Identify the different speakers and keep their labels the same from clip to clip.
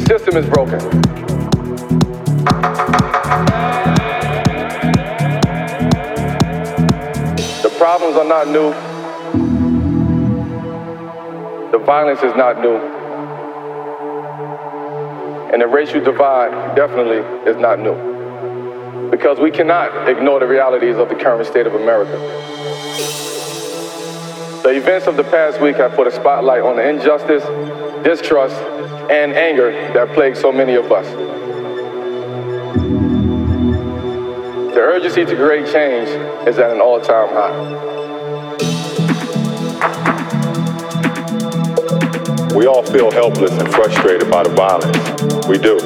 Speaker 1: The
Speaker 2: system is broken. The problems are not new. The violence is not new. And the racial divide definitely is not new. Because we cannot ignore the realities of the current state of America. The events of the past week have put a spotlight on the injustice, distrust, and anger that plague so many of us. The urgency to create change is at an all-time high.
Speaker 3: We all feel helpless and frustrated by the violence. We do.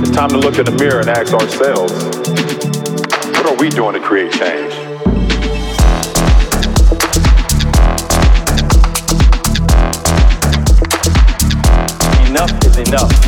Speaker 3: It's time to look in the mirror and ask ourselves, what are we doing to create change?
Speaker 4: Enough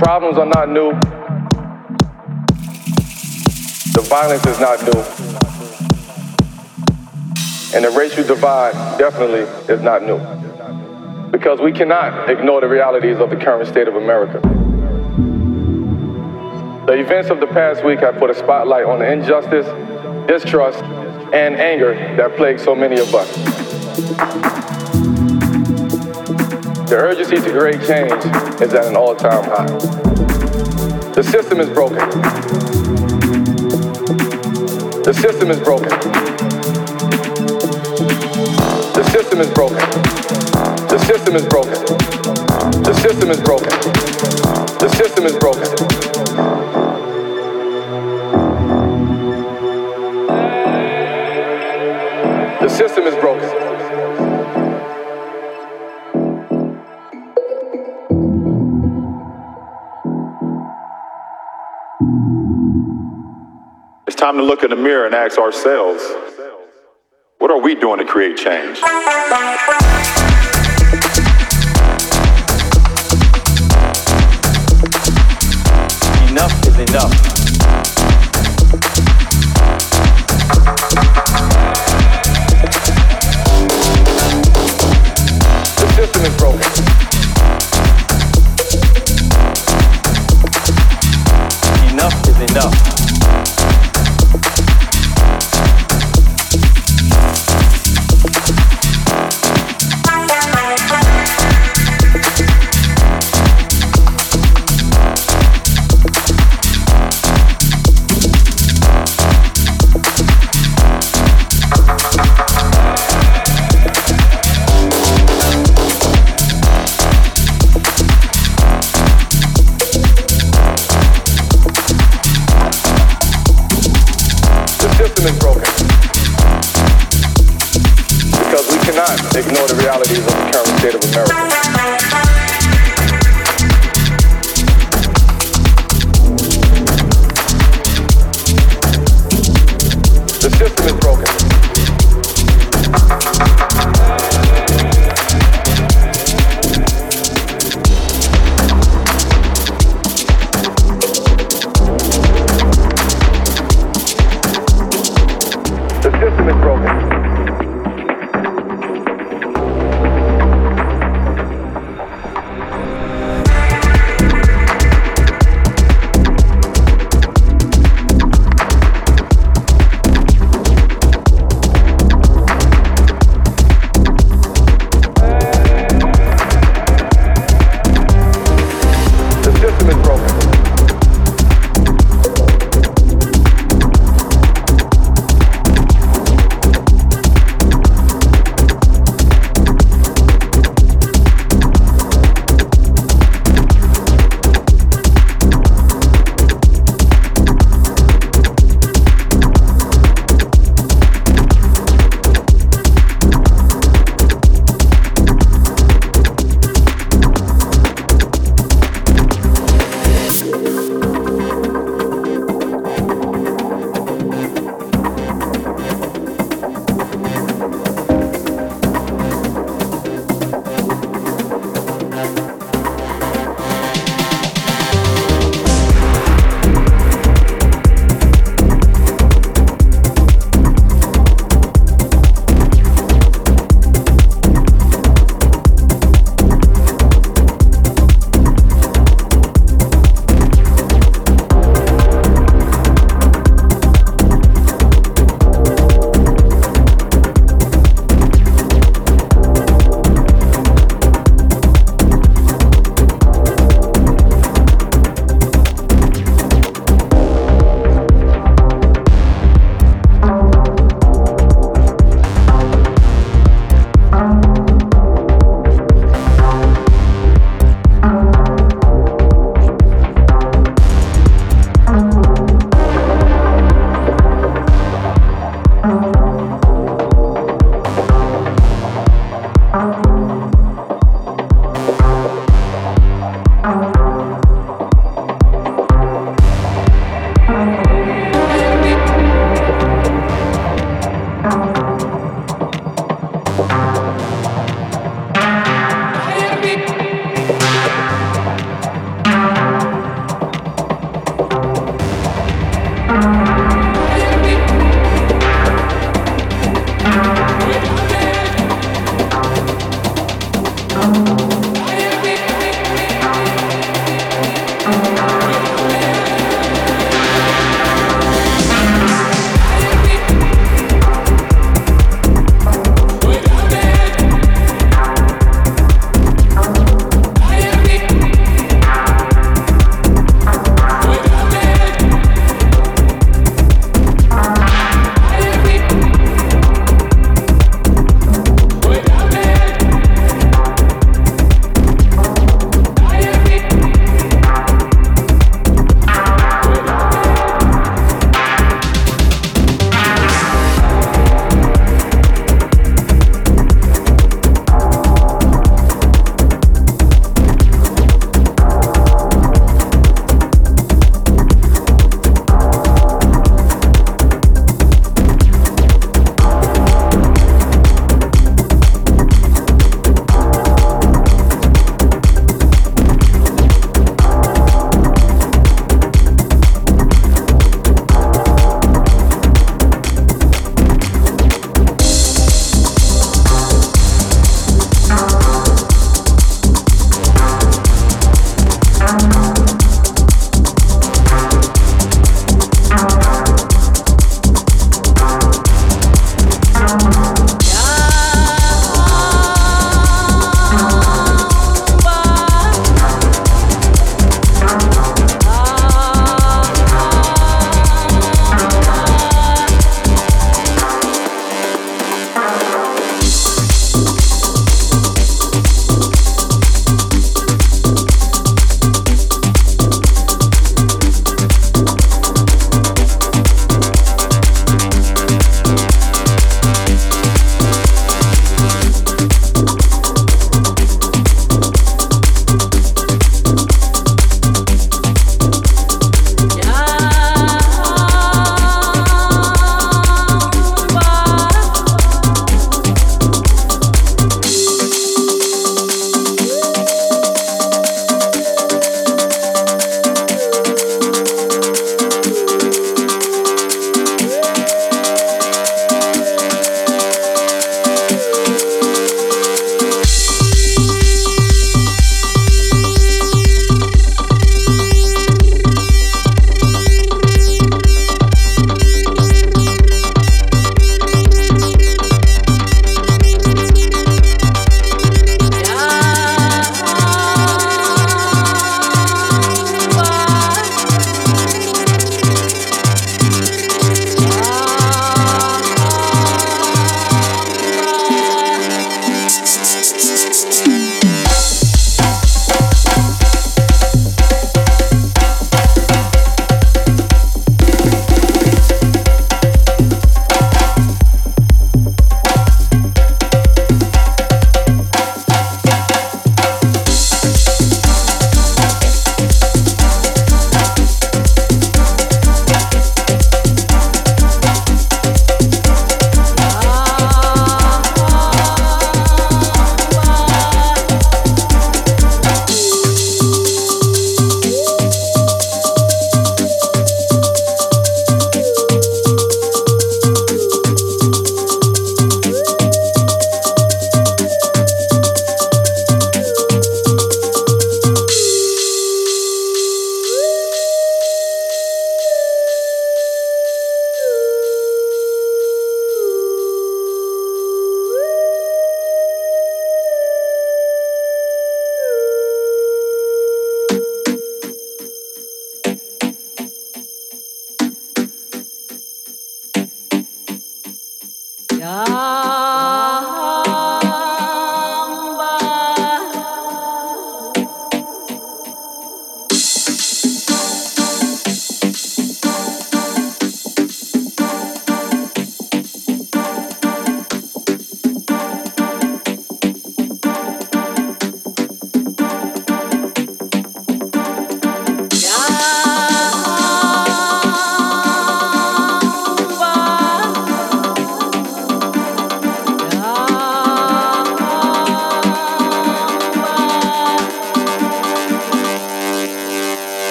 Speaker 2: problems are not new. The violence is not new. And the racial divide definitely is not new. Because we cannot ignore the realities of the current state of America. The events of the past week have put a spotlight on the injustice, distrust, and anger that plague so many of us. The urgency to create change is at an all-time high. The system is broken. The system is broken. The system is broken. The system is broken. The system is broken. The system is broken. The system is broken.
Speaker 3: Time to look in the mirror and ask ourselves, what are we doing to create change?
Speaker 4: Enough is enough.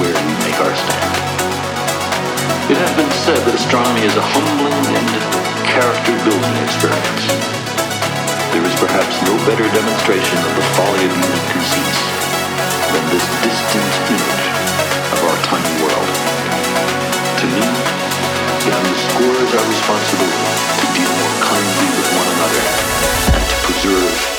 Speaker 5: Where we make our stand. It has been said that astronomy is a humbling and character-building experience. There is perhaps no better demonstration of the folly of human conceits than this distant image of our tiny world. To me, it underscores our responsibility to deal more kindly with one another and to preserve